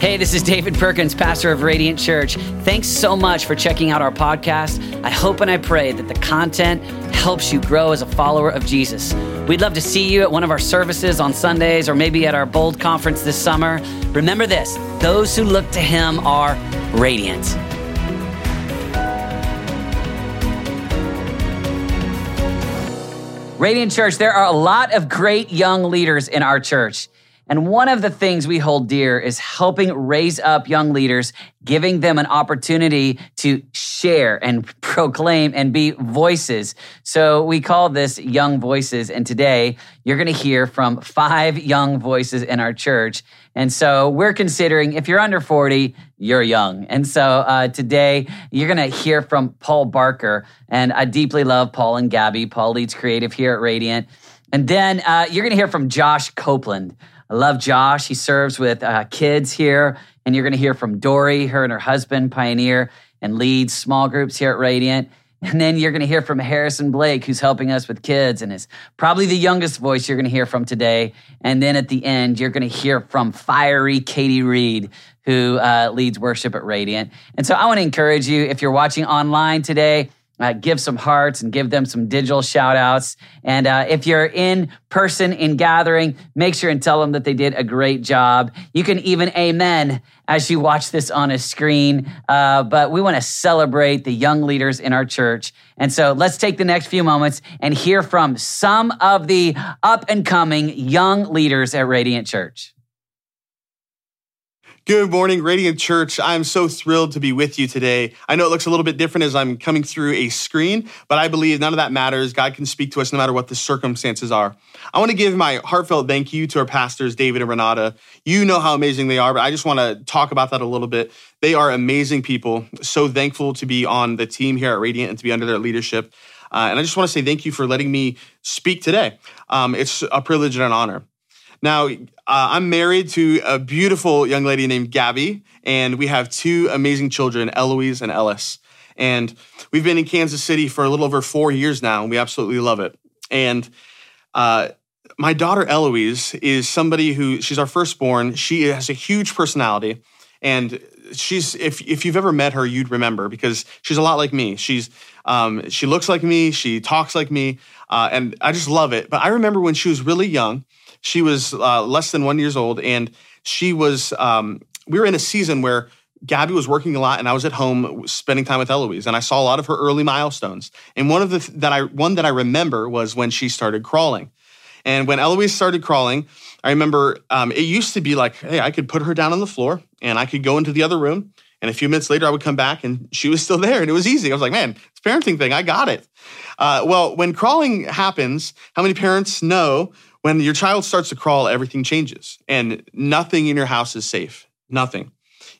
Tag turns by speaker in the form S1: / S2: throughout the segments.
S1: Hey, this is David Perkins, pastor of Radiant Church. Thanks so much for checking out our podcast. I hope and I pray that the content helps you grow as a follower of Jesus. We'd love to see you at one of our services on Sundays or maybe at our Bold conference this summer. Remember this those who look to Him are radiant. Radiant Church, there are a lot of great young leaders in our church. And one of the things we hold dear is helping raise up young leaders, giving them an opportunity to share and proclaim and be voices. So we call this Young Voices. And today you're going to hear from five young voices in our church. And so we're considering if you're under 40, you're young. And so uh, today you're going to hear from Paul Barker. And I deeply love Paul and Gabby. Paul leads creative here at Radiant. And then uh, you're going to hear from Josh Copeland. I love Josh. He serves with uh, kids here. And you're going to hear from Dory, her and her husband, pioneer and leads small groups here at Radiant. And then you're going to hear from Harrison Blake, who's helping us with kids and is probably the youngest voice you're going to hear from today. And then at the end, you're going to hear from fiery Katie Reed, who uh, leads worship at Radiant. And so I want to encourage you, if you're watching online today, uh, give some hearts and give them some digital shout outs. And uh, if you're in person in gathering, make sure and tell them that they did a great job. You can even amen as you watch this on a screen. Uh, but we want to celebrate the young leaders in our church. And so let's take the next few moments and hear from some of the up and coming young leaders at Radiant Church.
S2: Good morning, Radiant Church. I'm so thrilled to be with you today. I know it looks a little bit different as I'm coming through a screen, but I believe none of that matters. God can speak to us no matter what the circumstances are. I want to give my heartfelt thank you to our pastors, David and Renata. You know how amazing they are, but I just want to talk about that a little bit. They are amazing people. So thankful to be on the team here at Radiant and to be under their leadership. Uh, and I just want to say thank you for letting me speak today. Um, it's a privilege and an honor. Now, uh, I'm married to a beautiful young lady named Gabby, and we have two amazing children, Eloise and Ellis. And we've been in Kansas City for a little over four years now, and we absolutely love it. And uh, my daughter Eloise is somebody who she's our firstborn. She has a huge personality, and she's if if you've ever met her, you'd remember because she's a lot like me. She's um, she looks like me, she talks like me, uh, and I just love it. But I remember when she was really young she was uh, less than one years old, and she was. Um, we were in a season where Gabby was working a lot, and I was at home spending time with Eloise, and I saw a lot of her early milestones. And one of the that I one that I remember was when she started crawling. And when Eloise started crawling, I remember um, it used to be like, hey, I could put her down on the floor, and I could go into the other room, and a few minutes later, I would come back, and she was still there, and it was easy. I was like, man, it's parenting thing, I got it. Uh, well, when crawling happens, how many parents know when your child starts to crawl, everything changes and nothing in your house is safe. Nothing.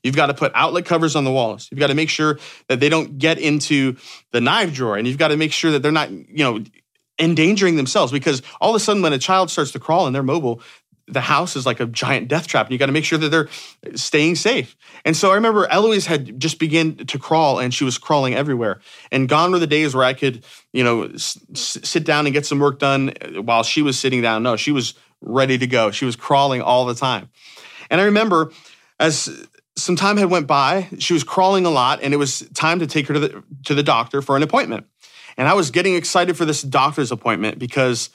S2: You've got to put outlet covers on the walls. You've got to make sure that they don't get into the knife drawer and you've got to make sure that they're not, you know, endangering themselves because all of a sudden when a child starts to crawl and they're mobile, the house is like a giant death trap and you got to make sure that they're staying safe. And so I remember Eloise had just begun to crawl and she was crawling everywhere. And gone were the days where I could, you know, s- sit down and get some work done uh, while she was sitting down. No, she was ready to go. She was crawling all the time. And I remember as some time had went by, she was crawling a lot and it was time to take her to the to the doctor for an appointment. And I was getting excited for this doctor's appointment because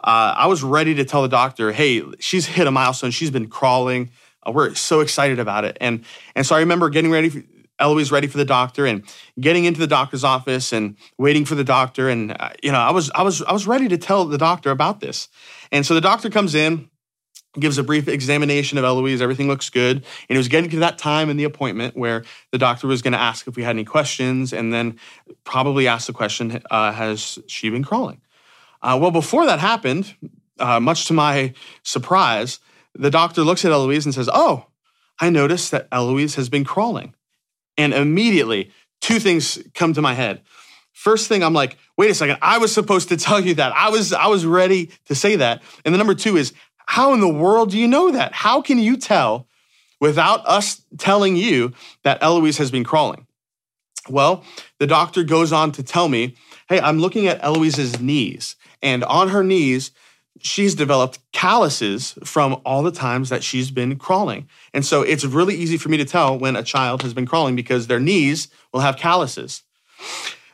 S2: uh, I was ready to tell the doctor, hey, she's hit a milestone. She's been crawling. Uh, we're so excited about it. And, and so I remember getting ready, for, Eloise ready for the doctor and getting into the doctor's office and waiting for the doctor. And, uh, you know, I was, I, was, I was ready to tell the doctor about this. And so the doctor comes in, gives a brief examination of Eloise. Everything looks good. And it was getting to that time in the appointment where the doctor was going to ask if we had any questions and then probably ask the question, uh, has she been crawling? Uh, well, before that happened, uh, much to my surprise, the doctor looks at Eloise and says, Oh, I noticed that Eloise has been crawling. And immediately, two things come to my head. First thing, I'm like, wait a second, I was supposed to tell you that. I was, I was ready to say that. And the number two is, how in the world do you know that? How can you tell without us telling you that Eloise has been crawling? Well, the doctor goes on to tell me, hey, I'm looking at Eloise's knees. And on her knees, she's developed calluses from all the times that she's been crawling. And so it's really easy for me to tell when a child has been crawling because their knees will have calluses.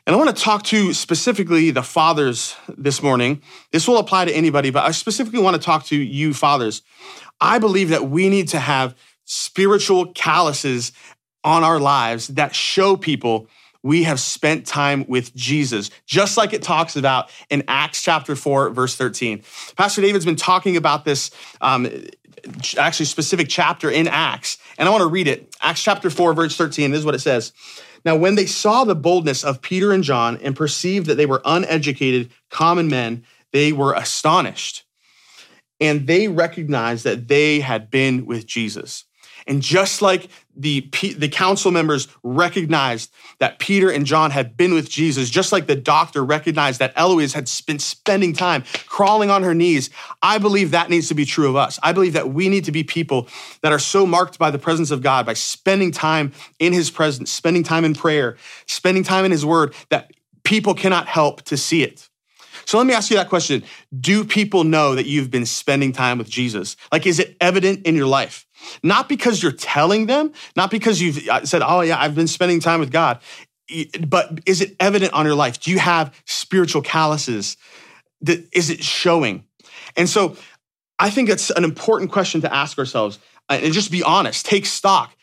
S2: And I want to talk to specifically the fathers this morning. This will apply to anybody, but I specifically want to talk to you fathers. I believe that we need to have spiritual calluses on our lives that show people we have spent time with Jesus, just like it talks about in Acts chapter 4, verse 13. Pastor David's been talking about this um, actually specific chapter in Acts, and I want to read it. Acts chapter 4, verse 13. This is what it says. Now, when they saw the boldness of Peter and John and perceived that they were uneducated, common men, they were astonished. And they recognized that they had been with Jesus. And just like the, the council members recognized that Peter and John had been with Jesus, just like the doctor recognized that Eloise had been spending time crawling on her knees, I believe that needs to be true of us. I believe that we need to be people that are so marked by the presence of God, by spending time in his presence, spending time in prayer, spending time in his word, that people cannot help to see it. So let me ask you that question. Do people know that you've been spending time with Jesus? Like, is it evident in your life? Not because you're telling them, not because you've uh, said, oh, yeah, I've been spending time with God, but is it evident on your life? Do you have spiritual calluses? Is it showing? And so I think it's an important question to ask ourselves uh, and just be honest, take stock.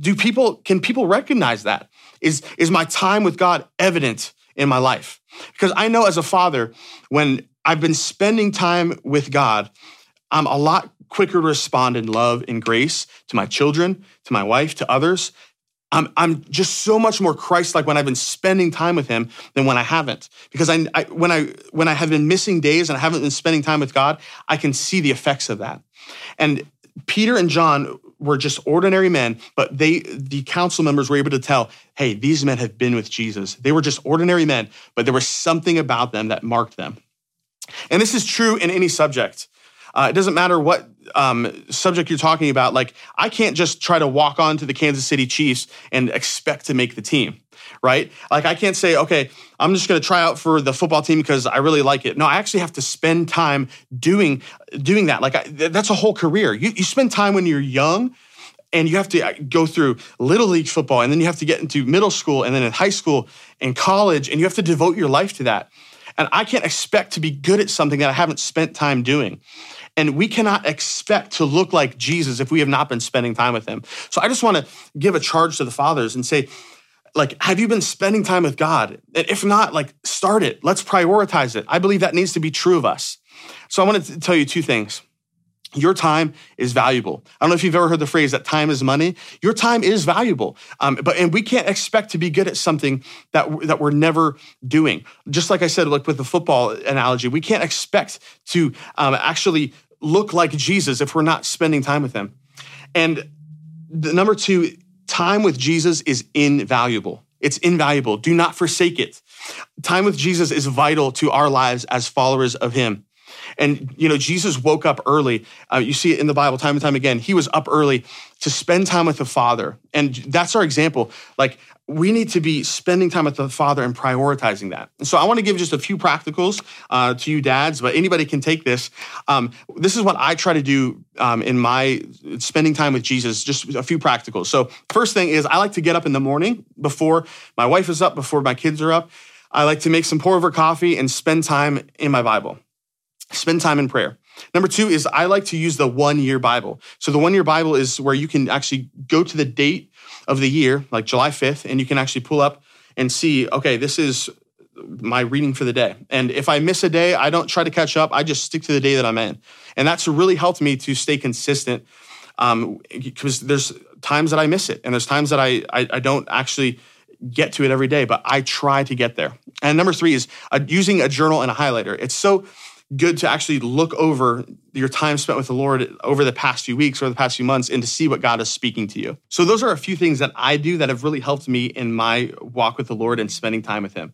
S2: do people, can people recognize that? Is, is my time with God evident in my life? Because I know as a father, when I've been spending time with God, I'm a lot quicker to respond in love and grace to my children, to my wife, to others. I'm, I'm just so much more Christ-like when I've been spending time with Him than when I haven't. Because I, I, when I when I have been missing days and I haven't been spending time with God, I can see the effects of that. And Peter and John were just ordinary men, but they the council members were able to tell, hey, these men have been with Jesus. They were just ordinary men, but there was something about them that marked them. And this is true in any subject. Uh, it doesn't matter what um, subject you're talking about. Like, I can't just try to walk on to the Kansas City Chiefs and expect to make the team, right? Like, I can't say, okay, I'm just going to try out for the football team because I really like it. No, I actually have to spend time doing doing that. Like, I, that's a whole career. You, you spend time when you're young and you have to uh, go through little league football and then you have to get into middle school and then in high school and college and you have to devote your life to that and i can't expect to be good at something that i haven't spent time doing and we cannot expect to look like Jesus if we have not been spending time with him. So I just want to give a charge to the fathers and say, like, have you been spending time with God? And if not, like, start it. Let's prioritize it. I believe that needs to be true of us. So I want to tell you two things. Your time is valuable. I don't know if you've ever heard the phrase that time is money. Your time is valuable, um, but and we can't expect to be good at something that that we're never doing. Just like I said, like with the football analogy, we can't expect to um, actually look like Jesus if we're not spending time with him. And the number two, time with Jesus is invaluable. It's invaluable. Do not forsake it. Time with Jesus is vital to our lives as followers of him. And, you know, Jesus woke up early. Uh, you see it in the Bible time and time again. He was up early to spend time with the Father. And that's our example. Like, we need to be spending time with the Father and prioritizing that. And so I want to give just a few practicals uh, to you dads, but anybody can take this. Um, this is what I try to do um, in my spending time with Jesus, just a few practicals. So, first thing is I like to get up in the morning before my wife is up, before my kids are up. I like to make some pour over coffee and spend time in my Bible, spend time in prayer. Number two is I like to use the one year Bible. So, the one year Bible is where you can actually go to the date of the year, like July 5th, and you can actually pull up and see, okay, this is my reading for the day. And if I miss a day, I don't try to catch up. I just stick to the day that I'm in. And that's really helped me to stay consistent um, because there's times that I miss it and there's times that I, I, I don't actually get to it every day, but I try to get there. And number three is uh, using a journal and a highlighter. It's so good to actually look over your time spent with the Lord over the past few weeks or the past few months and to see what God is speaking to you. So, those are a few things that I do that have really helped me in my walk with the Lord and spending time with Him.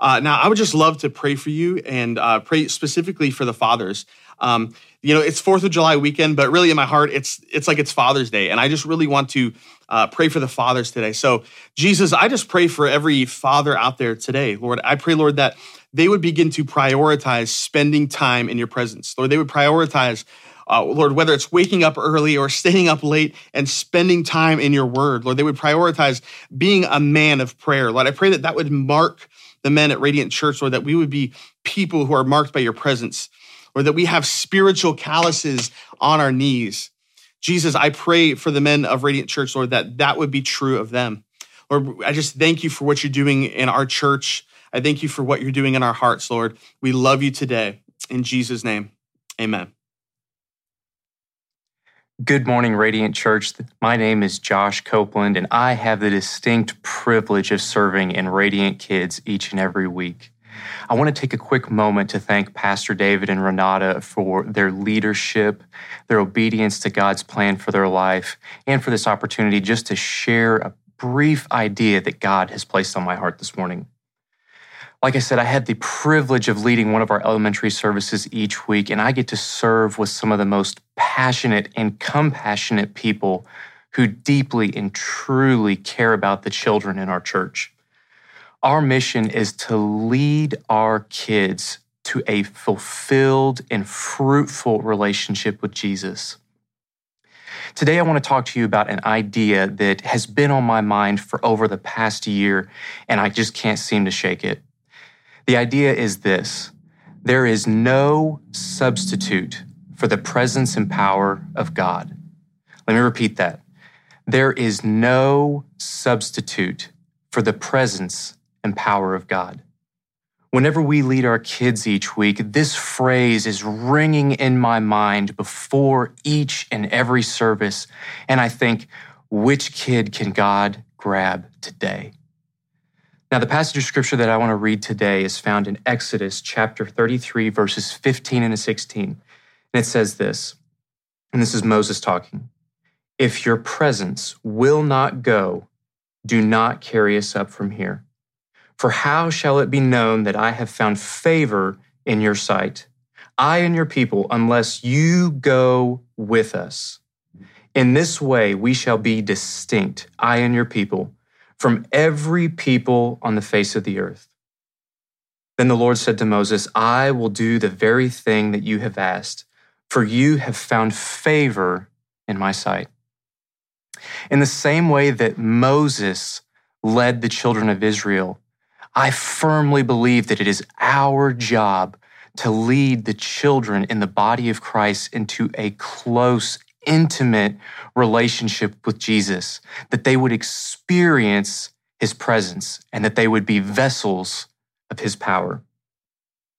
S2: Uh, now, I would just love to pray for you and uh, pray specifically for the fathers. Um, you know, it's Fourth of July weekend, but really in my heart, it's it's like it's Father's Day, and I just really want to uh, pray for the fathers today. So, Jesus, I just pray for every father out there today, Lord. I pray, Lord, that they would begin to prioritize spending time in your presence. Lord, they would prioritize, uh, Lord, whether it's waking up early or staying up late and spending time in your word. Lord, they would prioritize being a man of prayer. Lord, I pray that that would mark the men at Radiant Church, Lord, that we would be people who are marked by your presence, or that we have spiritual calluses on our knees. Jesus, I pray for the men of Radiant Church, Lord, that that would be true of them. Lord, I just thank you for what you're doing in our church. I thank you for what you're doing in our hearts, Lord. We love you today. In Jesus' name, amen.
S3: Good morning, Radiant Church. My name is Josh Copeland, and I have the distinct privilege of serving in Radiant Kids each and every week. I want to take a quick moment to thank Pastor David and Renata for their leadership, their obedience to God's plan for their life, and for this opportunity just to share a brief idea that God has placed on my heart this morning. Like I said, I had the privilege of leading one of our elementary services each week, and I get to serve with some of the most passionate and compassionate people who deeply and truly care about the children in our church. Our mission is to lead our kids to a fulfilled and fruitful relationship with Jesus. Today, I want to talk to you about an idea that has been on my mind for over the past year, and I just can't seem to shake it. The idea is this there is no substitute for the presence and power of God. Let me repeat that. There is no substitute for the presence and power of God. Whenever we lead our kids each week, this phrase is ringing in my mind before each and every service. And I think, which kid can God grab today? Now, the passage of scripture that I want to read today is found in Exodus chapter 33, verses 15 and 16. And it says this, and this is Moses talking If your presence will not go, do not carry us up from here. For how shall it be known that I have found favor in your sight, I and your people, unless you go with us? In this way we shall be distinct, I and your people, from every people on the face of the earth. Then the Lord said to Moses, I will do the very thing that you have asked, for you have found favor in my sight. In the same way that Moses led the children of Israel I firmly believe that it is our job to lead the children in the body of Christ into a close, intimate relationship with Jesus, that they would experience his presence and that they would be vessels of his power.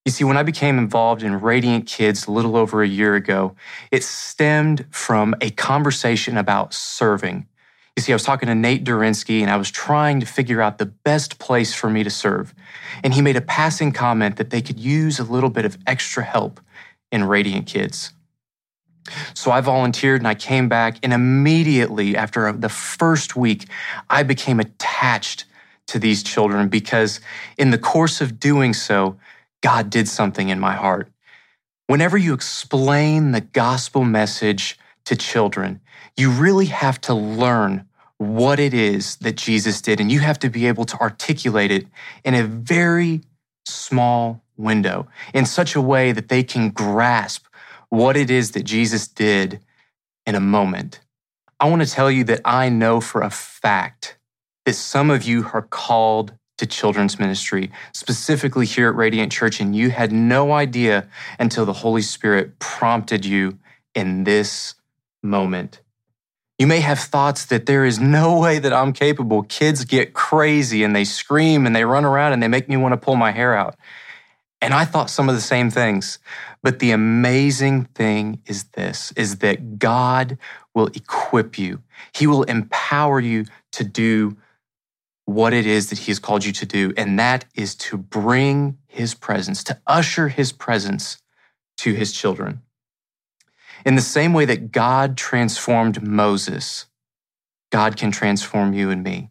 S3: You see, when I became involved in Radiant Kids a little over a year ago, it stemmed from a conversation about serving you see, I was talking to Nate Durinsky and I was trying to figure out the best place for me to serve. And he made a passing comment that they could use a little bit of extra help in Radiant Kids. So I volunteered and I came back, and immediately after the first week, I became attached to these children because in the course of doing so, God did something in my heart. Whenever you explain the gospel message to children, you really have to learn what it is that Jesus did, and you have to be able to articulate it in a very small window in such a way that they can grasp what it is that Jesus did in a moment. I want to tell you that I know for a fact that some of you are called to children's ministry, specifically here at Radiant Church, and you had no idea until the Holy Spirit prompted you in this moment. You may have thoughts that there is no way that I'm capable. Kids get crazy and they scream and they run around and they make me want to pull my hair out. And I thought some of the same things. But the amazing thing is this is that God will equip you. He will empower you to do what it is that he has called you to do, and that is to bring his presence, to usher his presence to his children. In the same way that God transformed Moses, God can transform you and me.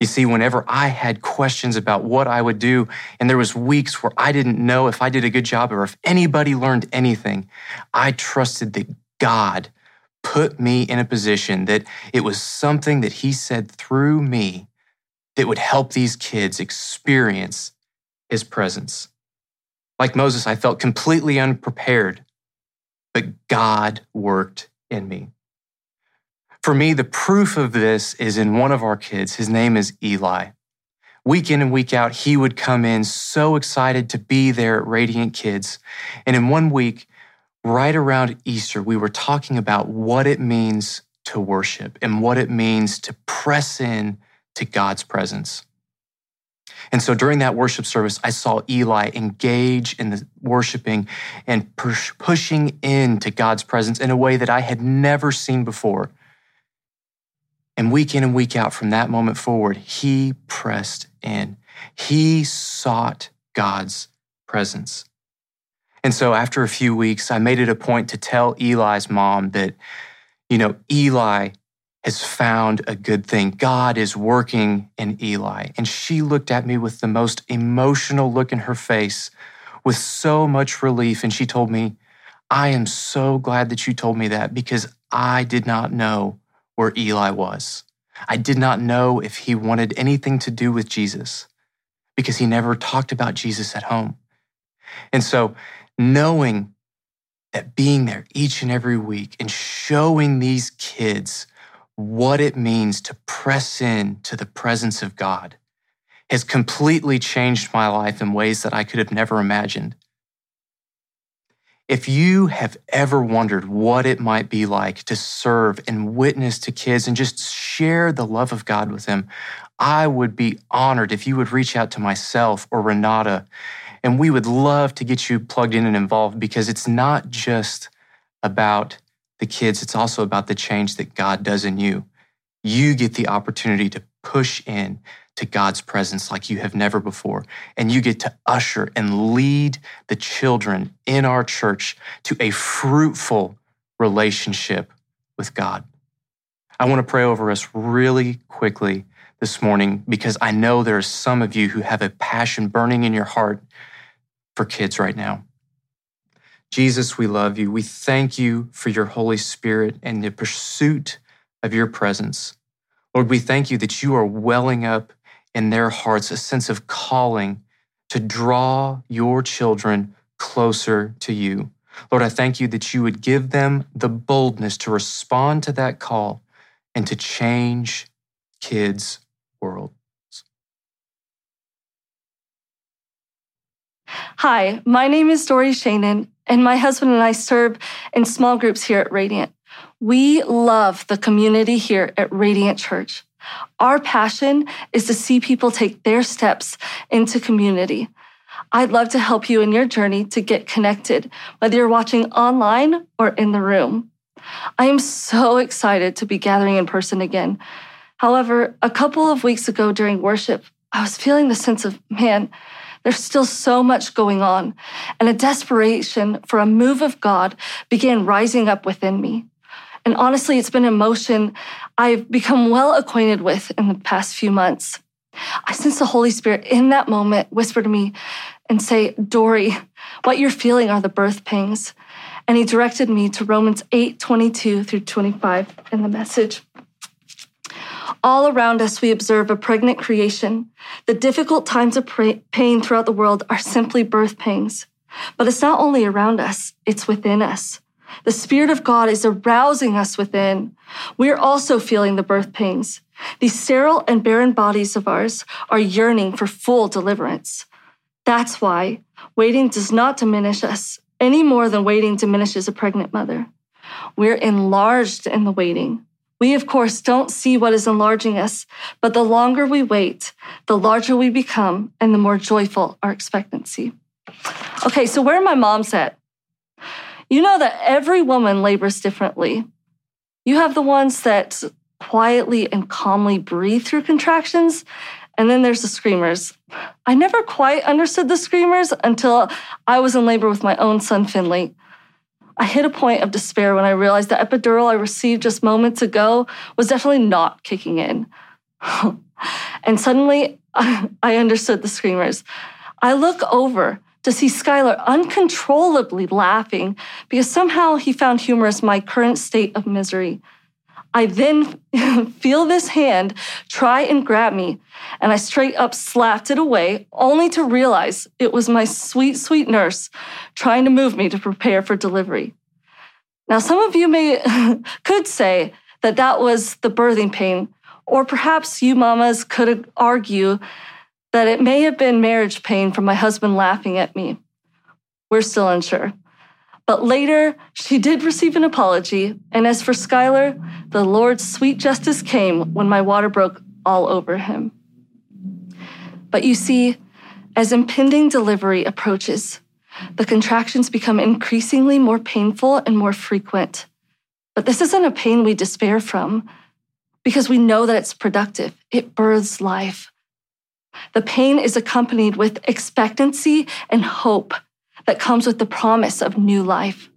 S3: You see, whenever I had questions about what I would do, and there was weeks where I didn't know if I did a good job or if anybody learned anything, I trusted that God put me in a position that it was something that He said through me that would help these kids experience His presence. Like Moses, I felt completely unprepared, but God worked in me. For me, the proof of this is in one of our kids. His name is Eli. Week in and week out, he would come in so excited to be there at Radiant Kids. And in one week, right around Easter, we were talking about what it means to worship and what it means to press in to God's presence. And so during that worship service, I saw Eli engage in the worshiping and push, pushing into God's presence in a way that I had never seen before. And week in and week out, from that moment forward, he pressed in. He sought God's presence. And so after a few weeks, I made it a point to tell Eli's mom that, you know, Eli has found a good thing. God is working in Eli. And she looked at me with the most emotional look in her face, with so much relief. And she told me, I am so glad that you told me that because I did not know where Eli was. I did not know if he wanted anything to do with Jesus because he never talked about Jesus at home. And so, knowing that being there each and every week and showing these kids what it means to press in to the presence of God has completely changed my life in ways that I could have never imagined. If you have ever wondered what it might be like to serve and witness to kids and just share the love of God with them, I would be honored if you would reach out to myself or Renata, and we would love to get you plugged in and involved because it's not just about the kids, it's also about the change that God does in you. You get the opportunity to push in to God's presence like you have never before. And you get to usher and lead the children in our church to a fruitful relationship with God. I want to pray over us really quickly this morning because I know there are some of you who have a passion burning in your heart for kids right now. Jesus, we love you. We thank you for your Holy Spirit and the pursuit of your presence. Lord, we thank you that you are welling up in their hearts a sense of calling to draw your children closer to you. Lord, I thank you that you would give them the boldness to respond to that call and to change kids' worlds.
S4: Hi, my name is Dory Shannon, and my husband and I serve in small groups here at Radiant. We love the community here at Radiant Church. Our passion is to see people take their steps into community. I'd love to help you in your journey to get connected, whether you're watching online or in the room. I am so excited to be gathering in person again. However, a couple of weeks ago during worship, I was feeling the sense of, man, there's still so much going on, and a desperation for a move of God began rising up within me. And honestly, it's been an emotion I've become well acquainted with in the past few months. I sense the Holy Spirit in that moment whisper to me and say, Dory, what you're feeling are the birth pangs. And he directed me to Romans 8 22 through 25 in the message. All around us, we observe a pregnant creation. The difficult times of pain throughout the world are simply birth pangs. But it's not only around us, it's within us. The Spirit of God is arousing us within. We are also feeling the birth pains. These sterile and barren bodies of ours are yearning for full deliverance. That's why waiting does not diminish us any more than waiting diminishes a pregnant mother. We're enlarged in the waiting. We, of course, don't see what is enlarging us, but the longer we wait, the larger we become and the more joyful our expectancy. Okay, so where are my moms at? You know that every woman labors differently. You have the ones that quietly and calmly breathe through contractions, and then there's the screamers. I never quite understood the screamers until I was in labor with my own son, Finley. I hit a point of despair when I realized the epidural I received just moments ago was definitely not kicking in. and suddenly, I understood the screamers. I look over to see Skylar uncontrollably laughing because somehow he found humorous my current state of misery. I then feel this hand try and grab me, and I straight up slapped it away, only to realize it was my sweet, sweet nurse trying to move me to prepare for delivery. Now, some of you may could say that that was the birthing pain, or perhaps you mamas could argue that it may have been marriage pain from my husband laughing at me. We're still unsure. But later, she did receive an apology. And as for Skylar, the Lord's sweet justice came when my water broke all over him. But you see, as impending delivery approaches, the contractions become increasingly more painful and more frequent. But this isn't a pain we despair from because we know that it's productive. It births life. The pain is accompanied with expectancy and hope that comes with the promise of new life.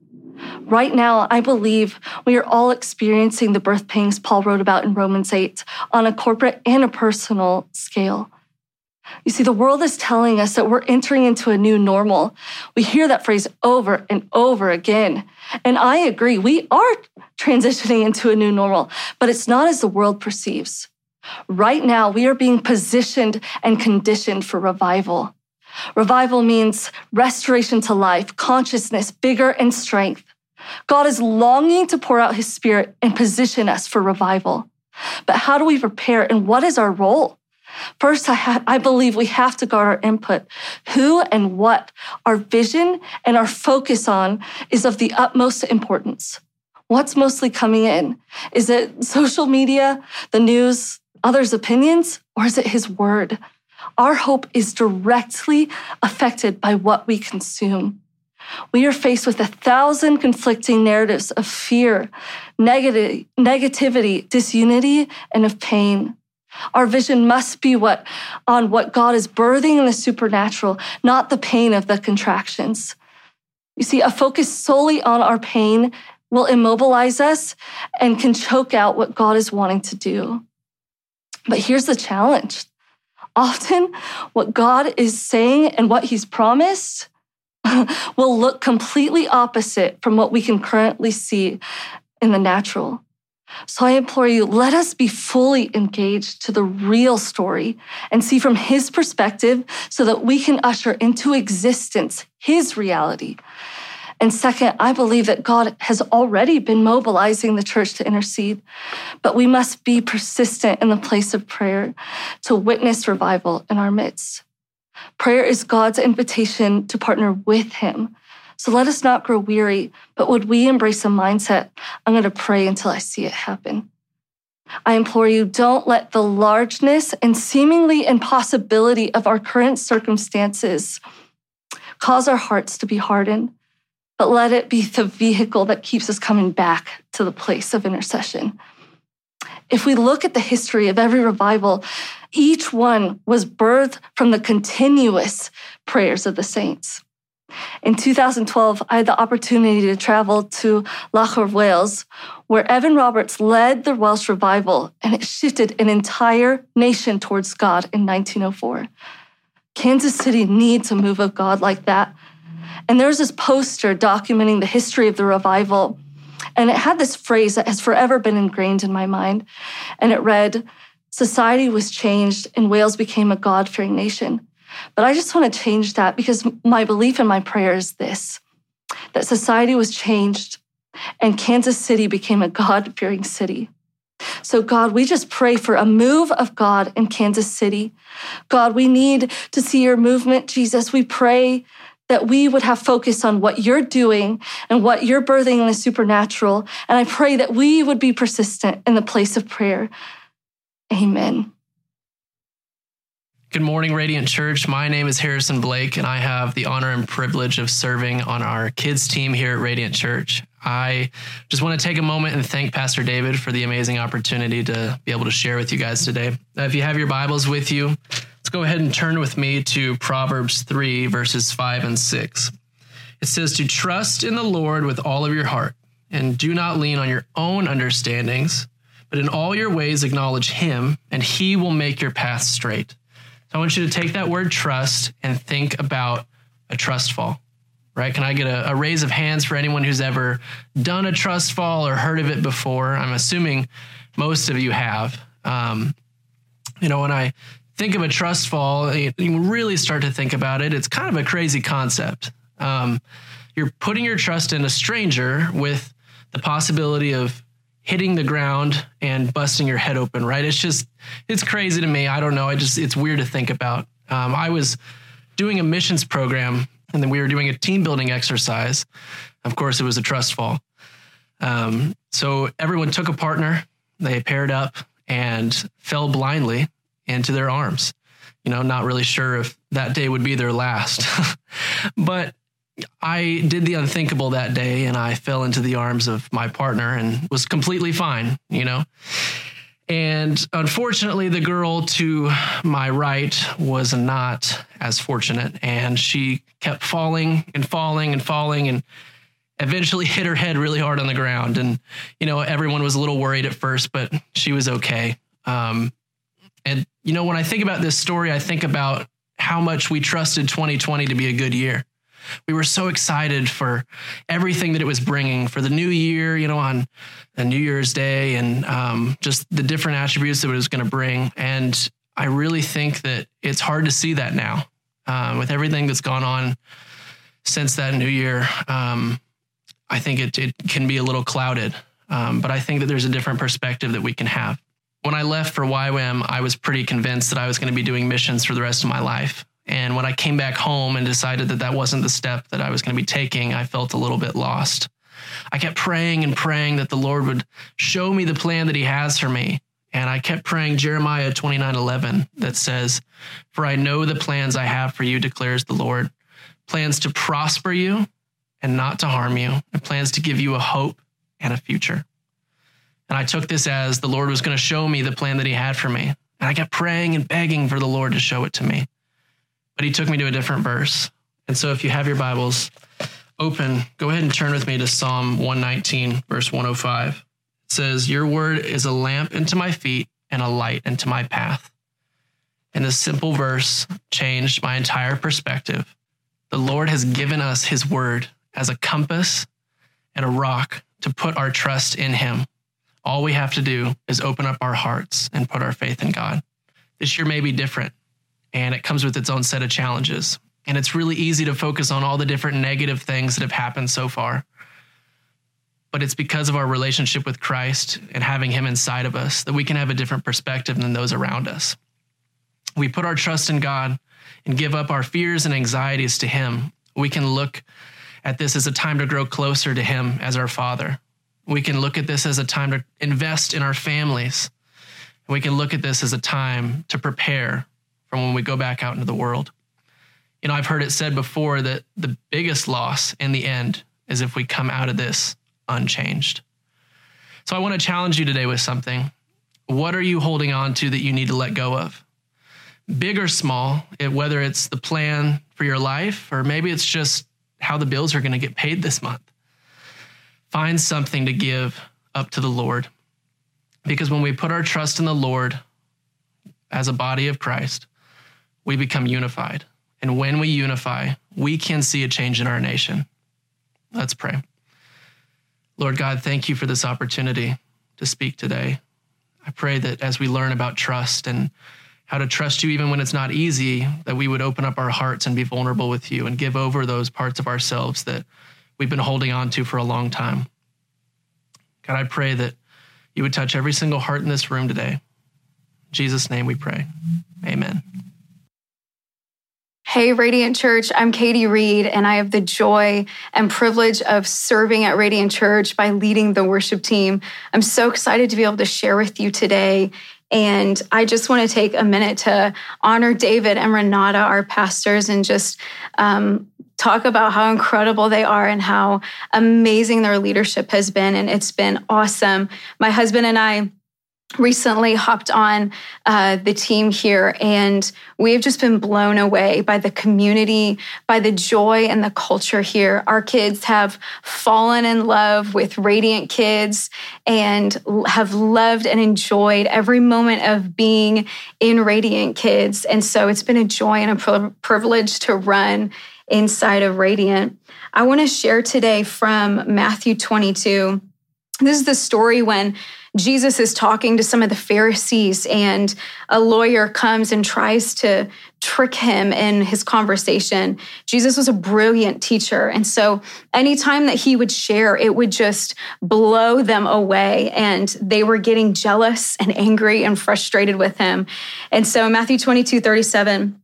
S4: Right now, I believe we are all experiencing the birth pains Paul wrote about in Romans 8 on a corporate and a personal scale. You see, the world is telling us that we're entering into a new normal. We hear that phrase over and over again. And I agree, we are transitioning into a new normal, but it's not as the world perceives. Right now, we are being positioned and conditioned for revival. Revival means restoration to life, consciousness, vigor, and strength. God is longing to pour out his spirit and position us for revival. But how do we prepare and what is our role? First, I, ha- I, believe we have to guard our input. Who and what our vision and our focus on is of the utmost importance. What's mostly coming in? Is it social media, the news, others' opinions, or is it his word? Our hope is directly affected by what we consume. We are faced with a thousand conflicting narratives of fear, negativity, disunity, and of pain. Our vision must be what on what God is birthing in the supernatural, not the pain of the contractions. You see, a focus solely on our pain will immobilize us and can choke out what God is wanting to do. But here's the challenge often what God is saying and what he's promised will look completely opposite from what we can currently see in the natural. So I implore you, let us be fully engaged to the real story and see from his perspective so that we can usher into existence his reality and second, I believe that God has already been mobilizing the church to intercede, but we must be persistent in the place of prayer to witness revival in our midst. Prayer is God's invitation to partner with Him. So let us not grow weary, but would we embrace a mindset I'm going to pray until I see it happen? I implore you, don't let the largeness and seemingly impossibility of our current circumstances cause our hearts to be hardened but let it be the vehicle that keeps us coming back to the place of intercession. If we look at the history of every revival, each one was birthed from the continuous prayers of the saints. In 2012, I had the opportunity to travel to Llanfair, Wales, where Evan Roberts led the Welsh revival, and it shifted an entire nation towards God in 1904. Kansas City needs a move of God like that and there's this poster documenting the history of the revival. And it had this phrase that has forever been ingrained in my mind. And it read, Society was changed and Wales became a God fearing nation. But I just want to change that because my belief and my prayer is this that society was changed and Kansas City became a God fearing city. So, God, we just pray for a move of God in Kansas City. God, we need to see your movement, Jesus. We pray that we would have focus on what you're doing and what you're birthing in the supernatural. And I pray that we would be persistent in the place of prayer. Amen.
S5: Good morning, Radiant Church. My name is Harrison Blake, and I have the honor and privilege of serving on our kids team here at Radiant Church. I just want to take a moment and thank Pastor David for the amazing opportunity to be able to share with you guys today. If you have your Bibles with you, go ahead and turn with me to Proverbs 3, verses 5 and 6. It says, To trust in the Lord with all of your heart, and do not lean on your own understandings, but in all your ways acknowledge Him, and He will make your path straight. So I want you to take that word trust and think about a trust fall. right? Can I get a, a raise of hands for anyone who's ever done a trust fall or heard of it before? I'm assuming most of you have. Um, you know, when I think of a trust fall, you really start to think about it. It's kind of a crazy concept. Um, you're putting your trust in a stranger with the possibility of hitting the ground and busting your head open, right? It's just, it's crazy to me. I don't know. I just, it's weird to think about. Um, I was doing a missions program and then we were doing a team building exercise. Of course, it was a trust fall. Um, so everyone took a partner, they paired up and fell blindly into their arms. You know, not really sure if that day would be their last. but I did the unthinkable that day and I fell into the arms of my partner and was completely fine, you know. And unfortunately, the girl to my right was not as fortunate. And she kept falling and falling and falling and eventually hit her head really hard on the ground. And, you know, everyone was a little worried at first, but she was okay. Um, and, you know, when I think about this story, I think about how much we trusted 2020 to be a good year. We were so excited for everything that it was bringing for the new year, you know, on a New Year's Day and um, just the different attributes that it was going to bring. And I really think that it's hard to see that now um, with everything that's gone on since that new year. Um, I think it, it can be a little clouded, um, but I think that there's a different perspective that we can have. When I left for YWAM, I was pretty convinced that I was going to be doing missions for the rest of my life. And when I came back home and decided that that wasn't the step that I was going to be taking, I felt a little bit lost. I kept praying and praying that the Lord would show me the plan that He has for me. And I kept praying Jeremiah 29 11 that says, For I know the plans I have for you, declares the Lord plans to prosper you and not to harm you, and plans to give you a hope and a future. And I took this as the Lord was going to show me the plan that He had for me. And I kept praying and begging for the Lord to show it to me but he took me to a different verse. And so if you have your Bibles open, go ahead and turn with me to Psalm 119, verse 105. It says, Your word is a lamp into my feet and a light into my path. And this simple verse changed my entire perspective. The Lord has given us his word as a compass and a rock to put our trust in him. All we have to do is open up our hearts and put our faith in God. This year may be different and it comes with its own set of challenges. And it's really easy to focus on all the different negative things that have happened so far. But it's because of our relationship with Christ and having Him inside of us that we can have a different perspective than those around us. We put our trust in God and give up our fears and anxieties to Him. We can look at this as a time to grow closer to Him as our Father. We can look at this as a time to invest in our families. We can look at this as a time to prepare from when we go back out into the world. You know, I've heard it said before that the biggest loss in the end is if we come out of this unchanged. So I want to challenge you today with something. What are you holding on to that you need to let go of? Big or small, whether it's the plan for your life or maybe it's just how the bills are going to get paid this month. Find something to give up to the Lord. Because when we put our trust in the Lord as a body of Christ, we become unified. And when we unify, we can see a change in our nation. Let's pray. Lord God, thank you for this opportunity to speak today. I pray that as we learn about trust and how to trust you even when it's not easy, that we would open up our hearts and be vulnerable with you and give over those parts of ourselves that we've been holding on to for a long time. God, I pray that you would touch every single heart in this room today. In Jesus' name we pray. Amen.
S6: Hey, Radiant Church, I'm Katie Reed, and I have the joy and privilege of serving at Radiant Church by leading the worship team. I'm so excited to be able to share with you today. And I just want to take a minute to honor David and Renata, our pastors, and just um, talk about how incredible they are and how amazing their leadership has been. And it's been awesome. My husband and I recently hopped on uh, the team here, and we have just been blown away by the community, by the joy and the culture here. Our kids have fallen in love with Radiant Kids and have loved and enjoyed every moment of being in Radiant Kids. And so it's been a joy and a privilege to run inside of Radiant. I want to share today from Matthew 22. This is the story when Jesus is talking to some of the Pharisees, and a lawyer comes and tries to trick him in his conversation. Jesus was a brilliant teacher. And so anytime that he would share, it would just blow them away. And they were getting jealous and angry and frustrated with him. And so Matthew 22 37,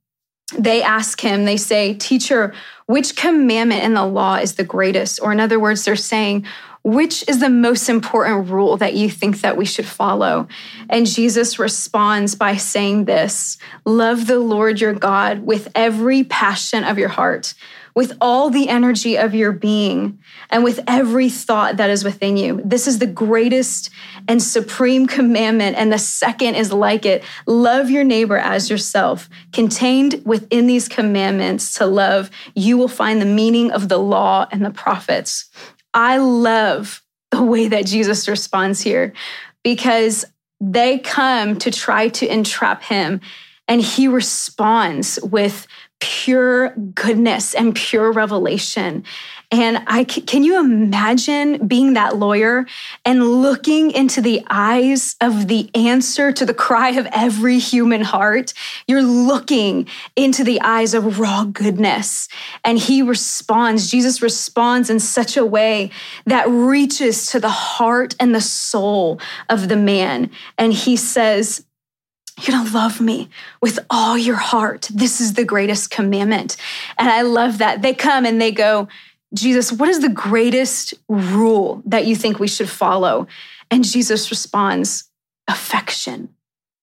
S6: they ask him, they say, Teacher, which commandment in the law is the greatest? Or in other words, they're saying, which is the most important rule that you think that we should follow? And jesus responds by saying this love the lord your god with every passion of your heart with all the energy of your being and with every thought that is within you. This is the greatest and supreme commandment and the second is like it. Love your neighbor as yourself. Contained within these commandments to love you will find the meaning of the law and the prophets I love the way that Jesus responds here because they come to try to entrap him and he responds with pure goodness and pure revelation. And I can you imagine being that lawyer and looking into the eyes of the answer to the cry of every human heart? You're looking into the eyes of raw goodness. And he responds, Jesus responds in such a way that reaches to the heart and the soul of the man. And he says, you're going to love me with all your heart. This is the greatest commandment. And I love that. They come and they go, Jesus, what is the greatest rule that you think we should follow? And Jesus responds, affection.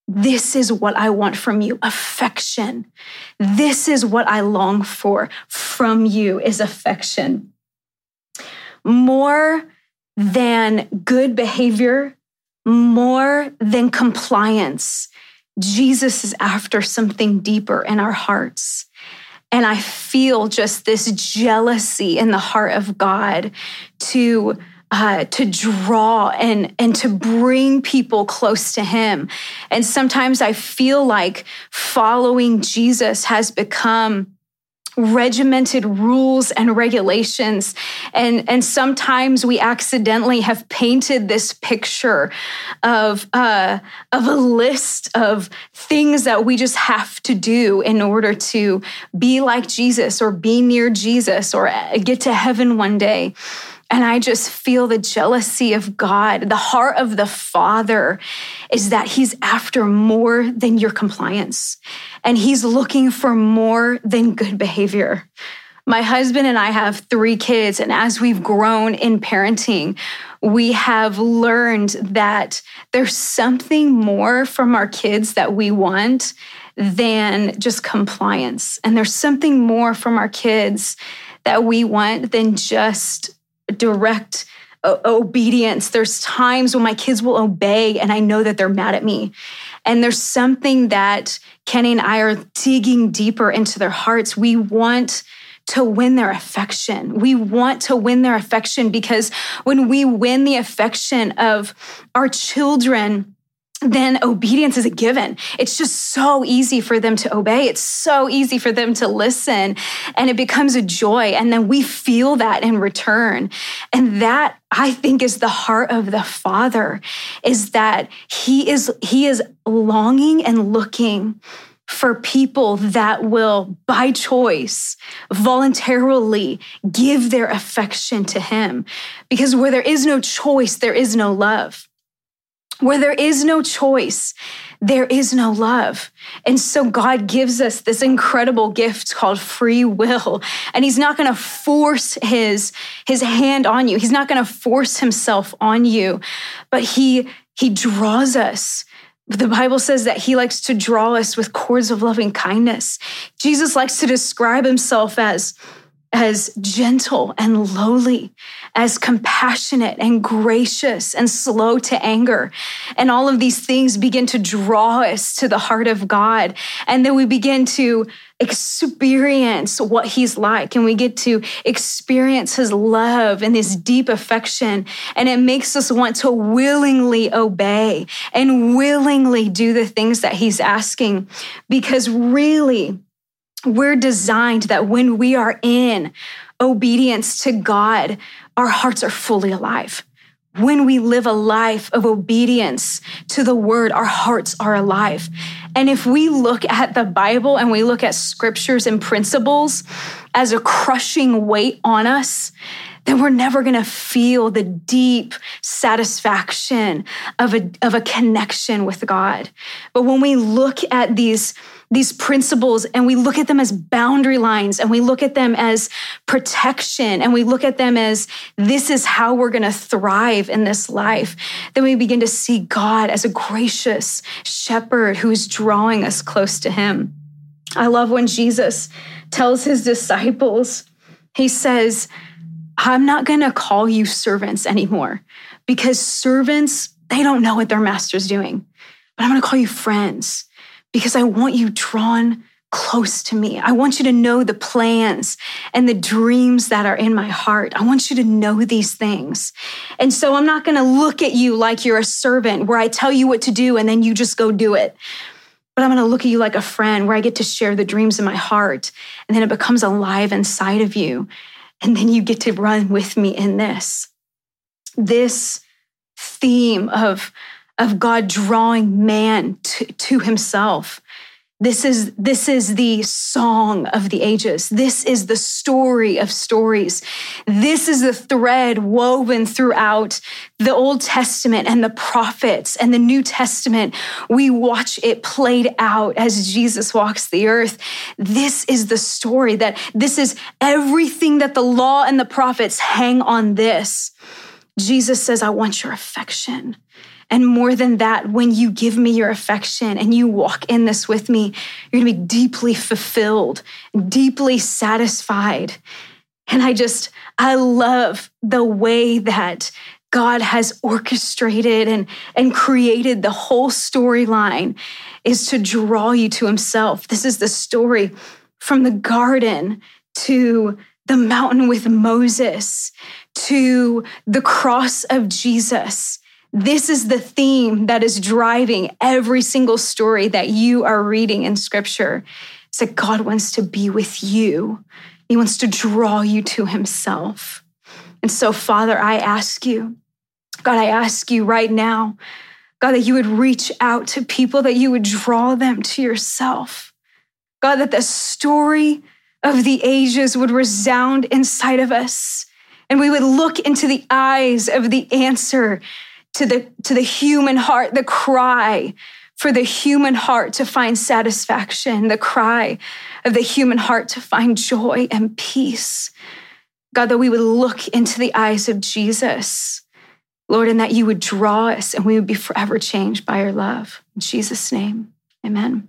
S6: This is what I want from you affection. This is what I long for from you is affection. More than good behavior, more than compliance. Jesus is after something deeper in our hearts. And I feel just this jealousy in the heart of God to uh, to draw and and to bring people close to Him. And sometimes I feel like following Jesus has become regimented rules and regulations. And, and sometimes we accidentally have painted this picture of, uh, of a list of things that we just have to do in order to be like Jesus or be near Jesus or uh, get to heaven one day. And I just feel the jealousy of God. The heart of the Father is that He's after more than your compliance, and He's looking for more than good behavior. My husband and I have three kids, and as we've grown in parenting, we have learned that there's something more from our kids that we want than just compliance. And there's something more from our kids that we want than just direct obedience. There's times when my kids will obey and I know that they're mad at me. And there's something that Kenny and I are digging deeper into their hearts. We want to win their affection. We want to win their affection because when we win the affection of our children, then obedience is a given. It's just so easy for them to obey. It's so easy for them to listen and it becomes a joy. And then we feel that in return. And that I think is the heart of the father is that he is, he is longing and looking for people that will, by choice, voluntarily give their affection to him. Because where there is no choice, there is no love. Where there is no choice, there is no love. And so God gives us this incredible gift called free will. And he's not going to force his his hand on you. He's not going to force himself on you, but he he draws us. The Bible says that he likes to draw us with cords of loving kindness. Jesus likes to describe himself as as gentle and lowly, as compassionate and gracious and slow to anger. And all of these things begin to draw us to the heart of God. And then we begin to experience what he's like and we get to experience his love and his deep affection and it makes us want to willingly obey and willingly do the things that he's asking because really we're designed that when we are in obedience to God, our hearts are fully alive. When we live a life of obedience to the word, our hearts are alive. And if we look at the Bible and we look at scriptures and principles as a crushing weight on us, then we're never going to feel the deep satisfaction of a, of a connection with God. But when we look at these these principles and we look at them as boundary lines and we look at them as protection and we look at them as this is how we're going to thrive in this life, then we begin to see God as a gracious shepherd who is drawing us close to him. I love when Jesus tells his disciples, he says, I'm not going to call you servants anymore because servants, they don't know what their master's doing. But I'm going to call you friends because I want you drawn close to me. I want you to know the plans and the dreams that are in my heart. I want you to know these things. And so I'm not going to look at you like you're a servant where I tell you what to do and then you just go do it. But I'm going to look at you like a friend where I get to share the dreams in my heart and then it becomes alive inside of you. And then you get to run with me in this. This theme of of God drawing man to, to himself. This is, this is the song of the ages. This is the story of stories. This is the thread woven throughout the Old Testament and the prophets and the New Testament. We watch it played out as Jesus walks the earth. This is the story that this is everything that the law and the prophets hang on this. Jesus says, I want your affection. And more than that, when you give me your affection and you walk in this with me, you're gonna be deeply fulfilled, deeply satisfied. And I just, I love the way that God has orchestrated and, and created the whole storyline is to draw you to himself. This is the story from the garden to the mountain with Moses to the cross of Jesus this is the theme that is driving every single story that you are reading in scripture. It's that God wants to be with you. He wants to draw you to himself. And so, Father, I ask you, God, I ask you right now, God, that you would reach out to people, that you would draw them to yourself. God, that the story of the ages would resound inside of us. And we would look into the eyes of the answer to the, to the human heart, the cry for the human heart to find satisfaction, the cry of the human heart to find joy and peace. God, that we would look into the eyes of Jesus, Lord, and that you would draw us and we would be forever changed by your love. In Jesus' name, amen.